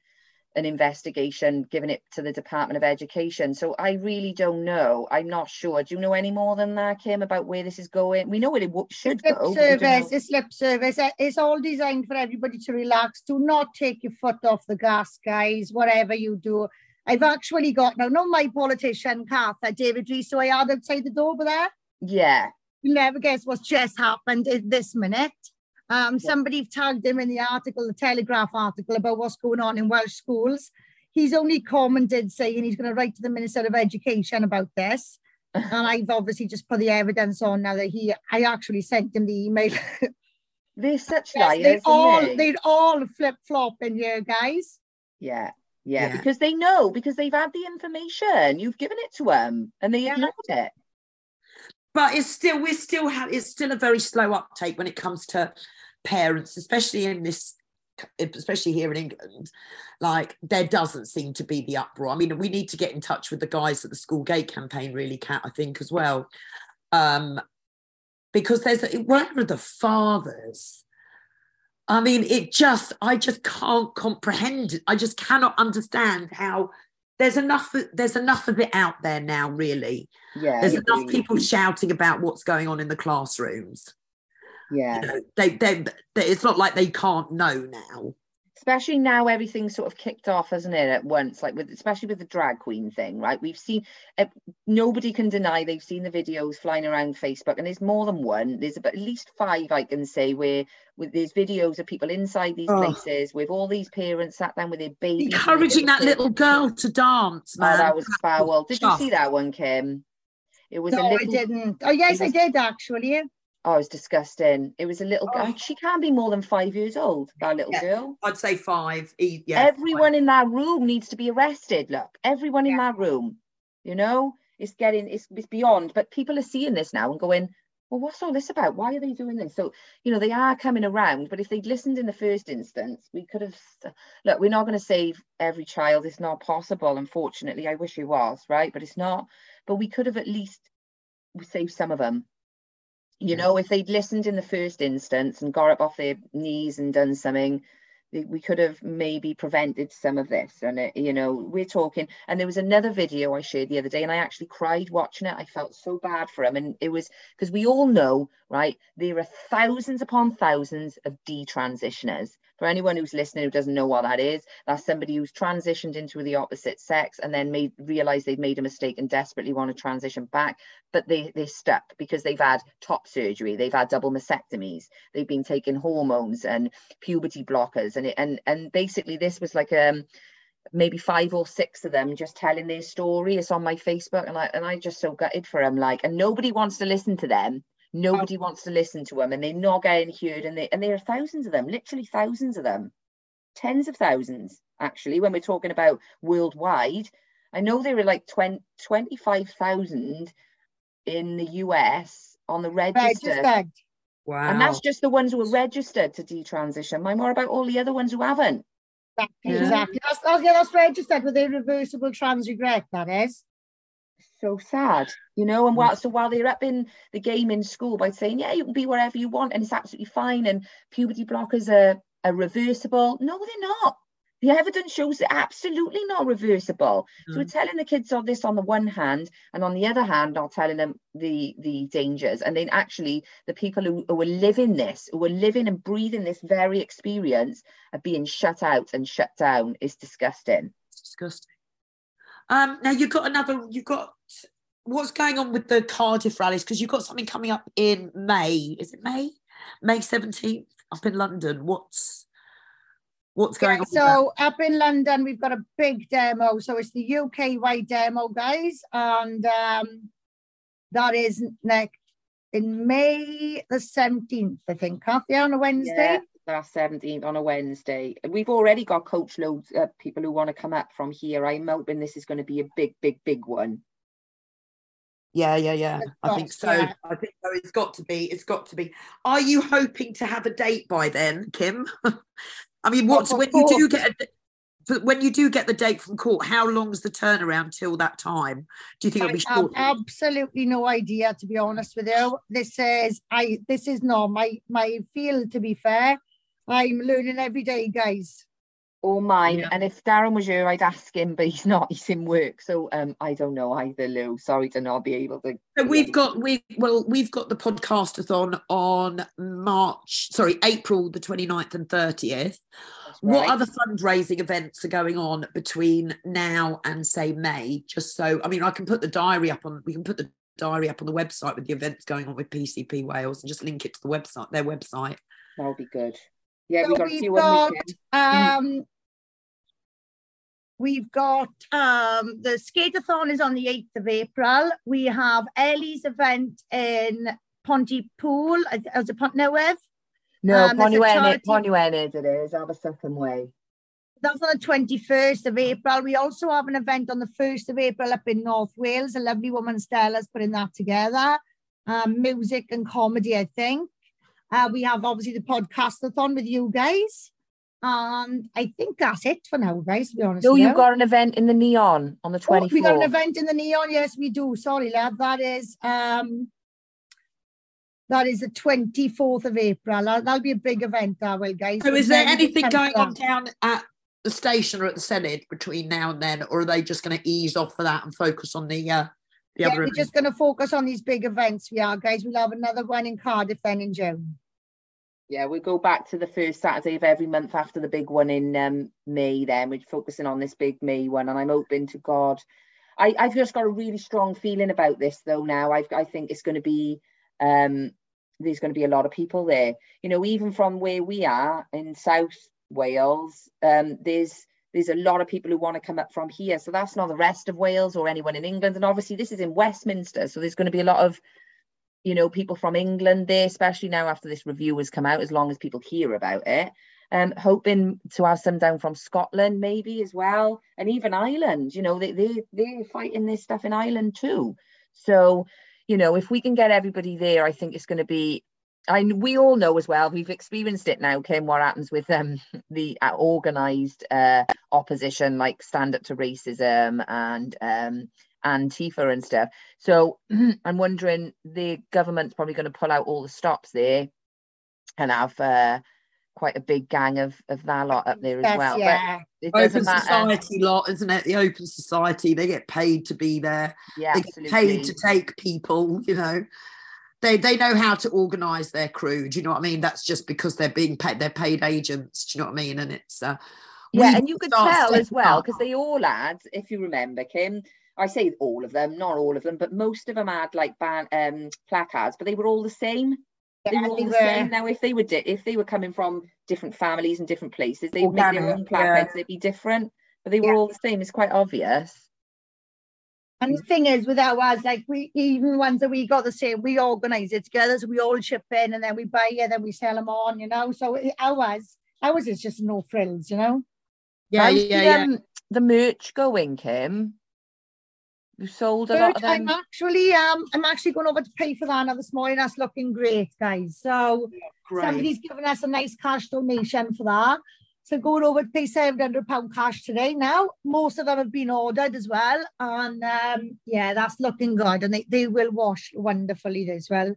an investigation, giving it to the Department of Education. So I really don't know. I'm not sure. Do you know any more than that, Kim, about where this is going? We know where it should it's go. Service, it's lip service. It's all designed for everybody to relax. Do not take your foot off the gas, guys. Whatever you do, I've actually got now, not my politician, Kath, uh, David Rees, so I had outside the door over there. Yeah. You never guess what's just happened in this minute. Um, yeah. Somebody tagged him in the article, the Telegraph article about what's going on in Welsh schools. He's only commented saying he's going to write to the Minister of Education about this. and I've obviously just put the evidence on now that he, I actually sent him the email. They're such yes, liars. They all, they? they'd all flip flop in here, guys. Yeah, yeah, yeah, because they know because they've had the information. You've given it to them, and they yeah. ignored it. But it's still, we're still have it's still a very slow uptake when it comes to parents, especially in this especially here in England, like there doesn't seem to be the uproar. I mean, we need to get in touch with the guys at the School Gate campaign, really, Kat, I think, as well. Um, because there's where are the fathers? I mean, it just, I just can't comprehend it. I just cannot understand how there's enough, there's enough of it out there now, really. Yeah. There's enough people shouting about what's going on in the classrooms. Yeah. You know, they, they, they, it's not like they can't know now especially now everything's sort of kicked off isn't it at once like with especially with the drag queen thing right we've seen uh, nobody can deny they've seen the videos flying around facebook and there's more than one there's about at least five i can say where with there's videos of people inside these oh. places with all these parents sat down with their babies encouraging that little girl to dance man. oh that was foul did you see that one kim it was no, a little, I didn't. Oh yes, was, I did actually. Oh, it was disgusting. It was a little oh. girl. Oh. She can't be more than five years old, that little yeah, girl. I'd say five. Yeah, Everyone five. in that room needs to be arrested. Look, everyone yeah. in that room, you know, it's getting, it's, it's beyond. But people are seeing this now and going, well, what's all this about? Why are they doing this? So, you know, they are coming around. But if they'd listened in the first instance, we could have, look, we're not going to save every child. It's not possible, unfortunately. I wish it was, right? But it's not. But we could have at least saved some of them you know, if they'd listened in the first instance and got up off their knees and done something, we could have maybe prevented some of this. And, it, you know, we're talking, and there was another video I shared the other day, and I actually cried watching it. I felt so bad for him. And it was because we all know, right, there are thousands upon thousands of detransitioners for anyone who's listening who doesn't know what that is, that's somebody who's transitioned into the opposite sex and then made realize they've made a mistake and desperately want to transition back, but they they're stuck because they've had top surgery, they've had double mastectomies, they've been taking hormones and puberty blockers, and it, and and basically this was like um maybe five or six of them just telling their story. It's on my Facebook, and I and I just so gutted for them. Like, and nobody wants to listen to them Nobody oh. wants to listen to them and they're not getting heard. And, they, and there are thousands of them, literally thousands of them, tens of thousands, actually, when we're talking about worldwide. I know there are like 20, 25,000 in the US on the register. Registered. Wow. And that's just the ones who are registered to detransition. My more about all the other ones who haven't. Exactly. Yeah. That's, oh, yeah, that's registered with irreversible trans regret, that is so sad, you know. And while so while they're up in the game in school by saying, yeah, you can be wherever you want and it's absolutely fine, and puberty blockers are, are reversible. No, they're not. The evidence shows they're absolutely not reversible. Mm. So we're mm. telling the kids all this on the one hand, and on the other hand, are telling them the the dangers. And then actually, the people who, who are living this, who are living and breathing this very experience, are being shut out and shut down. Is disgusting. It's disgusting. Um, now you've got another. You've got what's going on with the Cardiff rallies because you've got something coming up in May. Is it May? May seventeenth up in London. What's what's going yeah, on? So up in London, we've got a big demo. So it's the UK wide demo, guys, and um, that is next in May the seventeenth, I think. Kathy on a Wednesday. Yeah last 17th on a Wednesday. We've already got coach loads of people who want to come up from here. I'm hoping this is going to be a big, big, big one. Yeah, yeah, yeah. I think so. Yeah. I think so. It's got to be. It's got to be. Are you hoping to have a date by then, Kim? I mean, what's when you do get a, when you do get the date from court? How long is the turnaround till that time? Do you think it'll be short? I have absolutely no idea, to be honest with you. This is I. This is not my my field. To be fair, I'm learning every day, guys. Or mine. Yeah. And if Darren was here, I'd ask him, but he's not. He's in work, so um, I don't know either. Lou, sorry to not be able to. So we've got we well we've got the podcastathon on March, sorry, April the 29th and 30th. Right. What other fundraising events are going on between now and say May? Just so I mean, I can put the diary up on. We can put the diary up on the website with the events going on with PCP Wales and just link it to the website, their website. That would be good. Yeah, we got a few got, um, We've got um, the skateathon is on the 8th of April. We have Ellie's event in Pontypool, as a Pont Newydd. No, um, Pontywenid, Pontywenid it is, Aberystwyth Way. That's on the 21st of April. We also have an event on the 1st of April up in North Wales. A lovely woman, Stella's putting that together. Um, music and comedy, I think. Uh, we have obviously the podcastathon with you guys. And I think that's it for now, guys, to be honest. No, you've got an event in the Neon on the 24th. Oh, we got an event in the Neon, yes, we do. Sorry, lad. That is um that is the 24th of April. That'll be a big event, that will, guys. So, is there anything going on down at the station or at the Senedd between now and then, or are they just going to ease off for that and focus on the uh, the yeah, other? We're events? just going to focus on these big events. We are, guys. We'll have another one in Cardiff then in June. Yeah, we go back to the first Saturday of every month after the big one in um, May. Then we're focusing on this big May one, and I'm hoping to God. I, I've just got a really strong feeling about this though. Now I've, I think it's going to be um, there's going to be a lot of people there. You know, even from where we are in South Wales, um, there's there's a lot of people who want to come up from here. So that's not the rest of Wales or anyone in England. And obviously this is in Westminster, so there's going to be a lot of you know, people from England there, especially now after this review has come out, as long as people hear about it. Um, hoping to have some down from Scotland maybe as well, and even Ireland. You know, they they they're fighting this stuff in Ireland too. So, you know, if we can get everybody there, I think it's going to be. I we all know as well. We've experienced it now, Kim. What happens with um the uh, organised uh, opposition, like Stand Up to Racism and um Antifa and stuff. So I'm wondering the government's probably going to pull out all the stops there and have uh, quite a big gang of, of that lot up there as well. Yeah. open society lot, isn't it? The open society, they get paid to be there. Yeah, they get paid to take people, you know. They, they know how to organise their crew. Do you know what I mean? That's just because they're being paid. They're paid agents. Do you know what I mean? And it's uh, yeah, and you could tell as well because they all had, if you remember, Kim, I say all of them, not all of them, but most of them had like ban- um, placards, but they were all the same. Yeah, they were all they the were... same. Now, if they were di- if they were coming from different families and different places, they'd make their own placards. Yeah. They'd be different, but they were yeah. all the same. It's quite obvious. And the thing is, with ours, like we even ones that we got the same, we organise it together, so we all chip in, and then we buy it, then we sell them on, you know. So ours, ours is just no frills, you know. Yeah, How's yeah, the, yeah. Um, the merch going, Kim? You sold a lot of them. I'm actually um I'm actually going over to pay for that now this morning. That's looking great, guys. So great. somebody's given us a nice cash donation for that. So going over to pay seven hundred pound cash today. Now most of them have been ordered as well, and um yeah, that's looking good, and they, they will wash wonderfully as well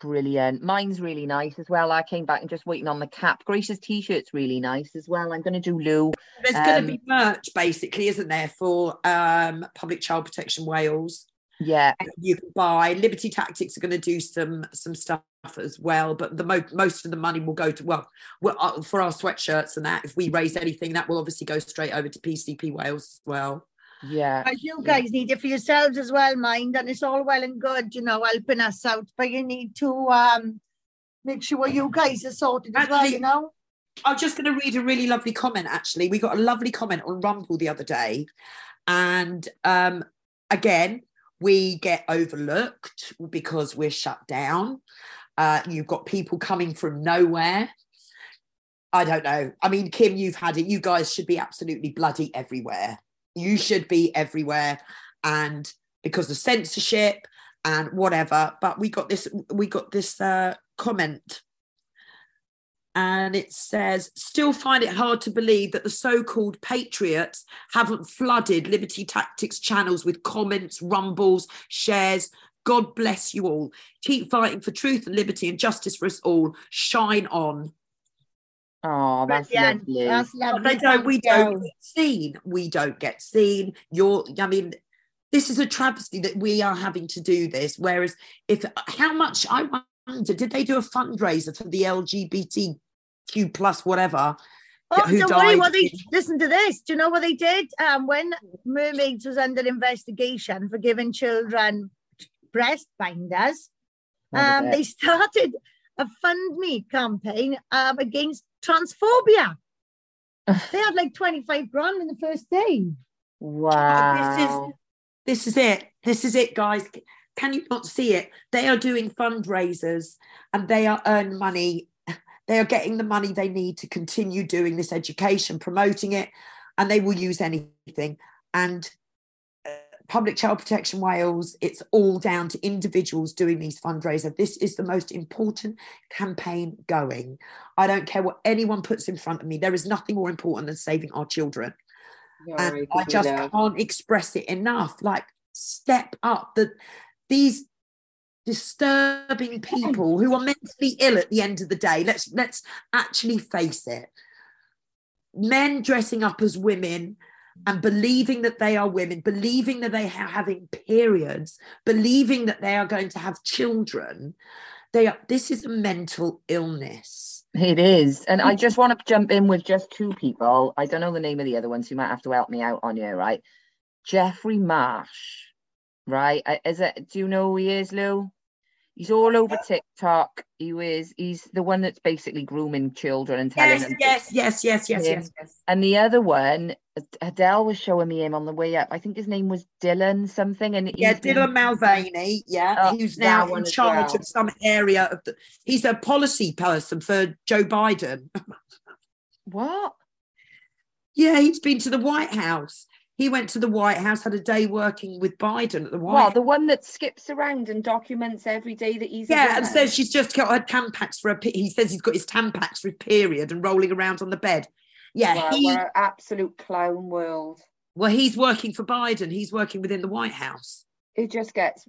brilliant. Mine's really nice as well. I came back and just waiting on the cap. Grace's t-shirt's really nice as well. I'm going to do Lou. There's um, going to be merch, basically, isn't there, for um, Public Child Protection Wales? Yeah, you can buy. Liberty Tactics are going to do some some stuff as well, but the mo- most of the money will go to well, well uh, for our sweatshirts and that. If we raise anything, that will obviously go straight over to PCP Wales as well. Yeah. As you guys yeah. need it for yourselves as well, mind, and it's all well and good, you know, helping us out, but you need to um make sure you guys are sorted as well, you know. I'm just going to read a really lovely comment. Actually, we got a lovely comment on Rumble the other day, and um, again, we get overlooked because we're shut down. Uh, you've got people coming from nowhere. I don't know. I mean, Kim, you've had it. You guys should be absolutely bloody everywhere you should be everywhere and because of censorship and whatever. But we got this we got this uh, comment and it says still find it hard to believe that the so-called patriots haven't flooded liberty tactics channels with comments rumbles shares. God bless you all. Keep fighting for truth and liberty and justice for us all. Shine on Oh, that's lovely. That's lovely. They don't, we don't get seen. We don't get seen. You're, I mean, this is a travesty that we are having to do this. Whereas, if how much I wonder, did they do a fundraiser for the LGBTQ plus whatever? Oh, don't worry. What they listen to this. Do you know what they did? Um, when Mermaids was under investigation for giving children breast binders, um, they started a fund me campaign um, against transphobia. they had like 25 grand in the first day. Wow. This is, this is it. This is it, guys. Can you not see it? They are doing fundraisers and they are earning money. They are getting the money they need to continue doing this education, promoting it, and they will use anything. And Public Child Protection Wales, it's all down to individuals doing these fundraisers. This is the most important campaign going. I don't care what anyone puts in front of me. There is nothing more important than saving our children. and I just can't express it enough. Like, step up. that these disturbing people who are mentally ill at the end of the day. Let's let's actually face it. Men dressing up as women and believing that they are women, believing that they are having periods, believing that they are going to have children. They are, this is a mental illness. It is. And I just want to jump in with just two people. I don't know the name of the other ones. You might have to help me out on here, right? Jeffrey Marsh, right? Is it, do you know who he is, Lou? He's all over TikTok. He is. He's the one that's basically grooming children and telling yes, them. Yes, yes, yes, yes, yes, yes. And the other one, Adele was showing me him on the way up. I think his name was Dylan something. And yeah, Dylan been... Mulvaney. Yeah, oh, who's now in charge well. of some area of the. He's a policy person for Joe Biden. what? Yeah, he's been to the White House he went to the White House, had a day working with Biden at the White. Well, the one that skips around and documents every day that he's yeah, and says she's just got her tampax for a. He says he's got his tampax for his period and rolling around on the bed. Yeah, well, he, we're absolute clown world. Well, he's working for Biden. He's working within the White House. It just gets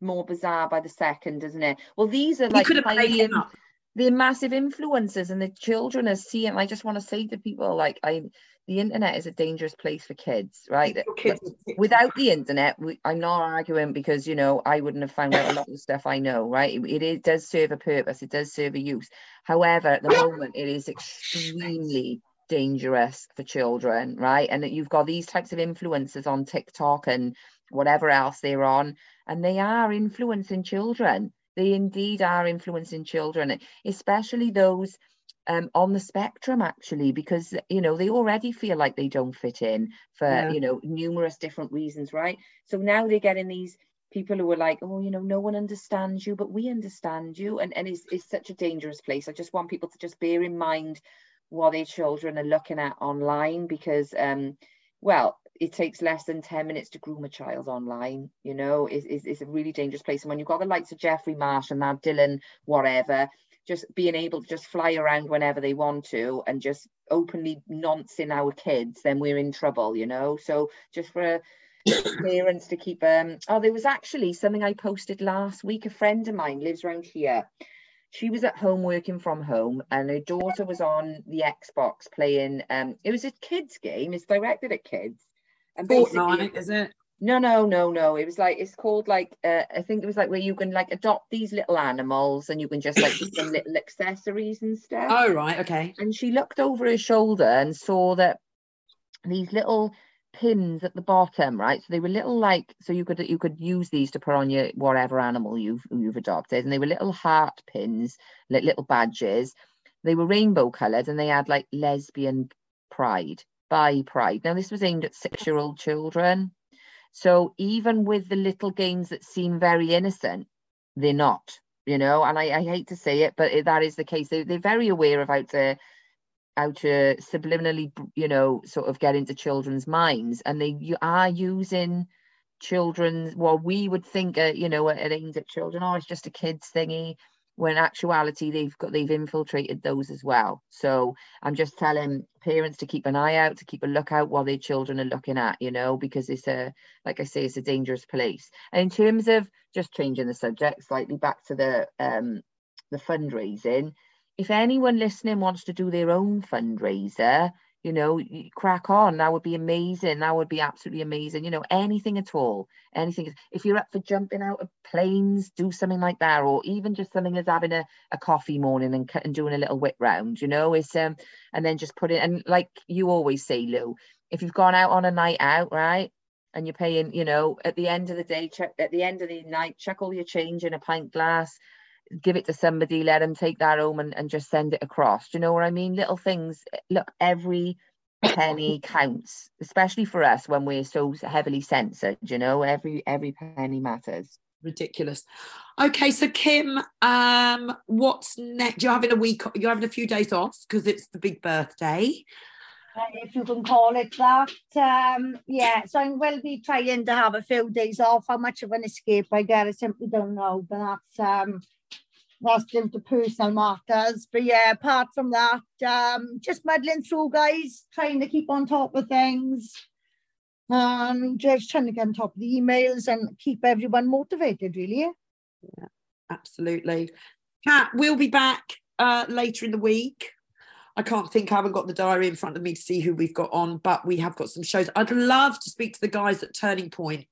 more bizarre by the second, doesn't it? Well, these are like highly, the massive influences, and the children are seeing. I just want to say to people, like I the internet is a dangerous place for kids, right? Kids. Without the internet, we, I'm not arguing because you know I wouldn't have found out a lot of stuff I know, right? It, it, it does serve a purpose, it does serve a use. However, at the moment, it is oh, extremely dangerous for children, right? And that you've got these types of influences on TikTok and whatever else they're on, and they are influencing children. They indeed are influencing children, especially those um, on the spectrum actually because you know they already feel like they don't fit in for yeah. you know numerous different reasons right so now they're getting these people who are like oh you know no one understands you but we understand you and and it's, it's such a dangerous place i just want people to just bear in mind what their children are looking at online because um well it takes less than 10 minutes to groom a child online you know it's, it's a really dangerous place and when you've got the likes of jeffrey marsh and that dylan whatever just being able to just fly around whenever they want to and just openly noncing our kids, then we're in trouble, you know. So just for parents to keep um oh there was actually something I posted last week. A friend of mine lives around here. She was at home working from home and her daughter was on the Xbox playing um it was a kids game, it's directed at kids. And Fortnite, is it? No, no, no, no. It was like it's called like uh, I think it was like where you can like adopt these little animals and you can just like give them little accessories and stuff. Oh right, okay. And she looked over her shoulder and saw that these little pins at the bottom, right? So they were little like so you could you could use these to put on your whatever animal you've you've adopted, and they were little heart pins, like little badges. They were rainbow coloured and they had like lesbian pride, bi pride. Now this was aimed at six year old children. So even with the little games that seem very innocent, they're not, you know, and I, I hate to say it, but that is the case. They, they're very aware of how to, how to subliminally, you know, sort of get into children's minds. And they you are using children's, well, we would think, uh, you know, it aims at children, oh, it's just a kid's thingy when actuality they've got they've infiltrated those as well so i'm just telling parents to keep an eye out to keep a lookout while their children are looking at you know because it's a like i say it's a dangerous place and in terms of just changing the subject slightly back to the um the fundraising if anyone listening wants to do their own fundraiser, you know, crack on. That would be amazing. That would be absolutely amazing. You know, anything at all. Anything. If you're up for jumping out of planes, do something like that, or even just something as having a, a coffee morning and, and doing a little whip round. You know, it's um, and then just put it. And like you always say, Lou, if you've gone out on a night out, right, and you're paying, you know, at the end of the day, check at the end of the night, check all your change in a pint glass give it to somebody, let them take that home and, and just send it across. Do you know what I mean? Little things. Look, every penny counts, especially for us when we're so heavily censored. You know, every every penny matters. Ridiculous. Okay, so Kim, um, what's next? You're having a week. You're having a few days off because it's the big birthday. Uh, if you can call it that. Um, yeah, so I will be trying to have a few days off. How much of an escape I get, I simply don't know. But that's um, that's due to personal matters. But yeah, apart from that, um, just muddling through, guys, trying to keep on top of things. Um, just trying to get on top of the emails and keep everyone motivated, really. Yeah, absolutely. Kat, we'll be back uh, later in the week. I can't think, I haven't got the diary in front of me to see who we've got on, but we have got some shows. I'd love to speak to the guys at Turning Point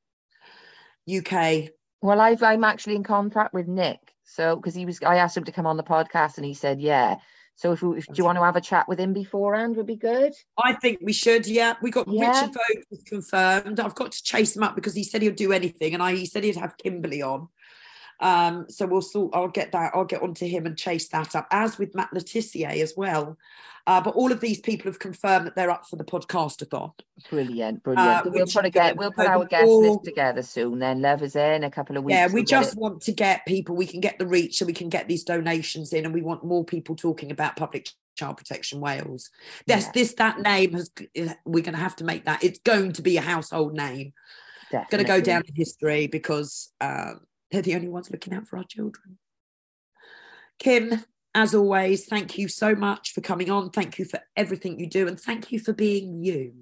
UK. Well, I've, I'm actually in contact with Nick so, because he was, I asked him to come on the podcast and he said, yeah. So, if, we, if do you want to have a chat with him beforehand, would be good. I think we should. Yeah, we got yeah. Richard Vobes confirmed. I've got to chase him up because he said he'll do anything, and I he said he'd have Kimberly on. Um, so we'll sort. I'll get that. I'll get onto him and chase that up, as with Matt Le Tissier as well. Uh, but all of these people have confirmed that they're up for the podcastathon. Brilliant, brilliant. Uh, we'll put a get, we'll put our guest all, list together soon. Then love is in a couple of weeks. Yeah, we we'll just want to get people. We can get the reach, so we can get these donations in, and we want more people talking about public child protection Wales. This, yeah. this, that name has. We're going to have to make that. It's going to be a household name. Definitely. Going to go down in history because um, they're the only ones looking out for our children. Kim, as always, thank you so much for coming on. Thank you for everything you do, and thank you for being you.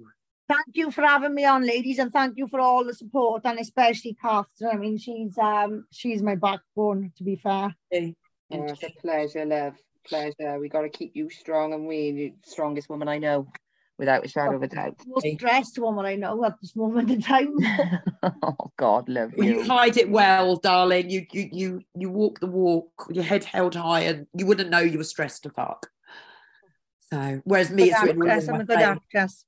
Thank you for having me on, ladies, and thank you for all the support, and especially Catherine. I mean, she's um she's my backbone. To be fair, yeah, it's a pleasure, love, pleasure. We got to keep you strong, and we the strongest woman I know without a shadow of a doubt. Most stressed woman I know at this moment in time. oh God, love you. you hide it well, darling. You you you you walk the walk, your head held high, and you wouldn't know you were stressed to fuck. So, whereas me, it's written actress, I'm a good actress.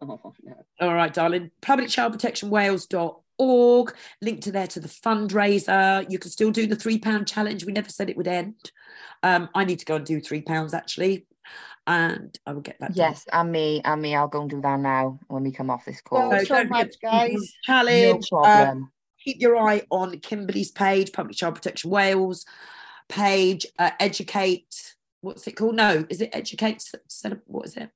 Oh, no. All right, darling. Public Child Protection Wales.org. Link to there to the fundraiser. You can still do the three pound challenge. We never said it would end. Um, I need to go and do three pounds actually and I will get that. Yes, done. and me, and me. I'll go and do that now when we come off this call. Thank so, so much, guys. Challenge. No uh, keep your eye on Kimberly's page, Public Child Protection Wales page. Uh, educate. What's it called? No, is it educate? What is it?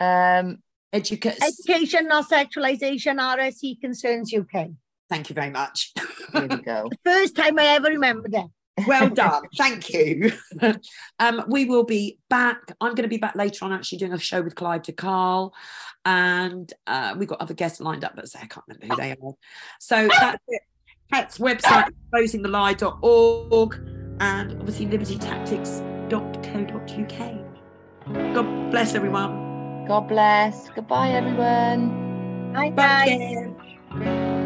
Um, educate. Education, not sexualization. RSE concerns UK. Thank you very much. There we go. the first time I ever remembered that. Well done. Thank you. um, we will be back. I'm going to be back later on actually doing a show with Clive de Carle. And uh, we've got other guests lined up, but I can't remember who they are. So that's it. Cat's website, exposingthelie.org, and obviously libertytactics.co.uk. God bless everyone. God bless. Goodbye, everyone. Bye, guys world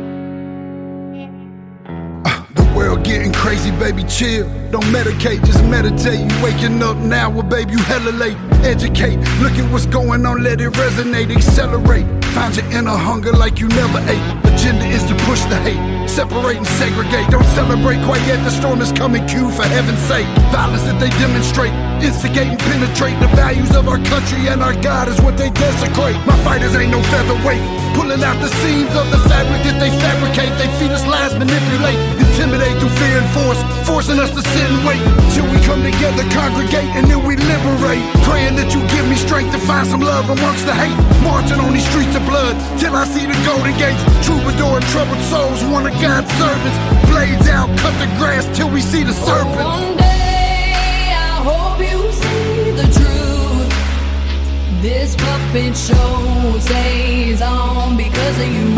getting crazy, baby, chill. Don't medicate, just meditate. You waking up now, well, baby, you hella late. Educate, look at what's going on, let it resonate, accelerate. Find your inner hunger like you never ate. Agenda is to push the hate, separate and segregate. Don't celebrate quite yet, the storm is coming, cue for heaven's sake. Violence that they demonstrate, instigate and penetrate the values of our country and our God is what they desecrate. My fighters ain't no featherweight, pulling out the seams of the fabric that they fabricate. They feed us lies, manipulate, intimidate through fear and force, forcing us to sit and wait till we come together, congregate, and then we liberate. Praying that you give me strength to find some love amongst the hate. Marching on these streets of blood till I see the golden gates. Troubadour and troubled souls, one of God's servants. Blades out, cut the grass till we see the serpents. one day I hope you see the truth. This puppet show stays on because of you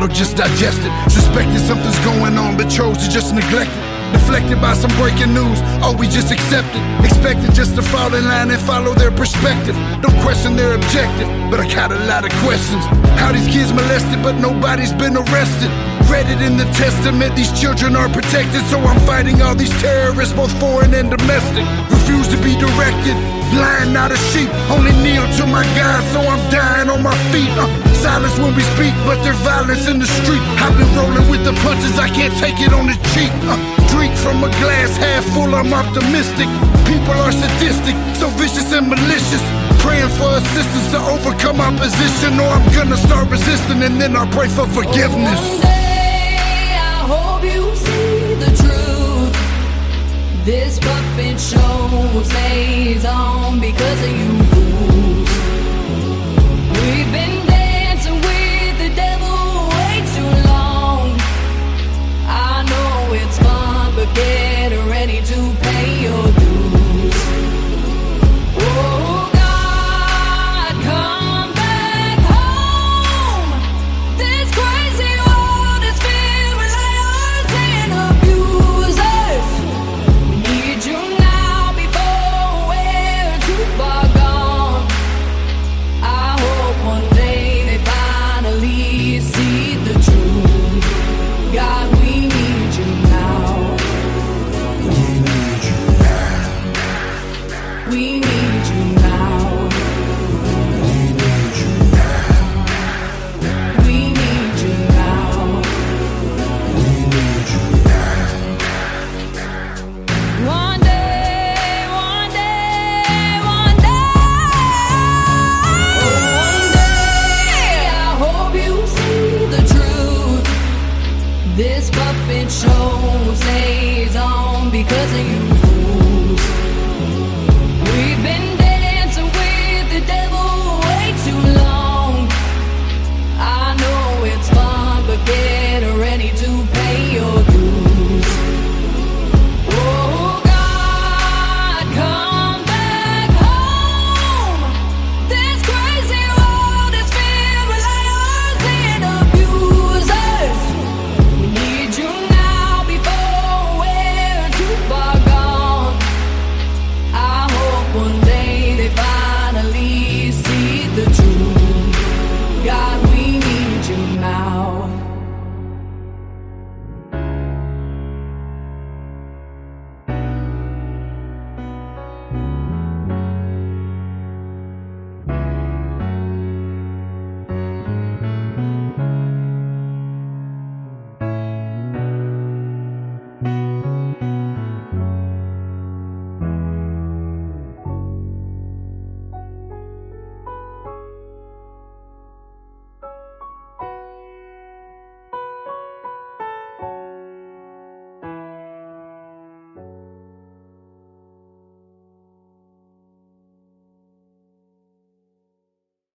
swallow, just digest it. Suspected something's going on, but chose to just neglect it. Deflected by some breaking news, oh, we just accepted. Expected just to fall in line and follow their perspective. Don't question their objective, but I got a lot of questions. How these kids molested, but nobody's been arrested. Read it in the testament, these children are protected, so I'm fighting all these terrorists, both foreign and domestic. Refuse to be directed, lying not a sheep. Only kneel to my God, so I'm dying on my feet. Uh, silence when we speak, but there's violence in the street. I've been rolling with the punches, I can't take it on the cheek. Uh, drink from a glass half full, I'm optimistic. People are sadistic, so vicious and malicious. Praying for assistance to overcome opposition, or I'm gonna start resisting and then I'll pray for forgiveness. One day I hope you see the truth. This puppet show stays on because of you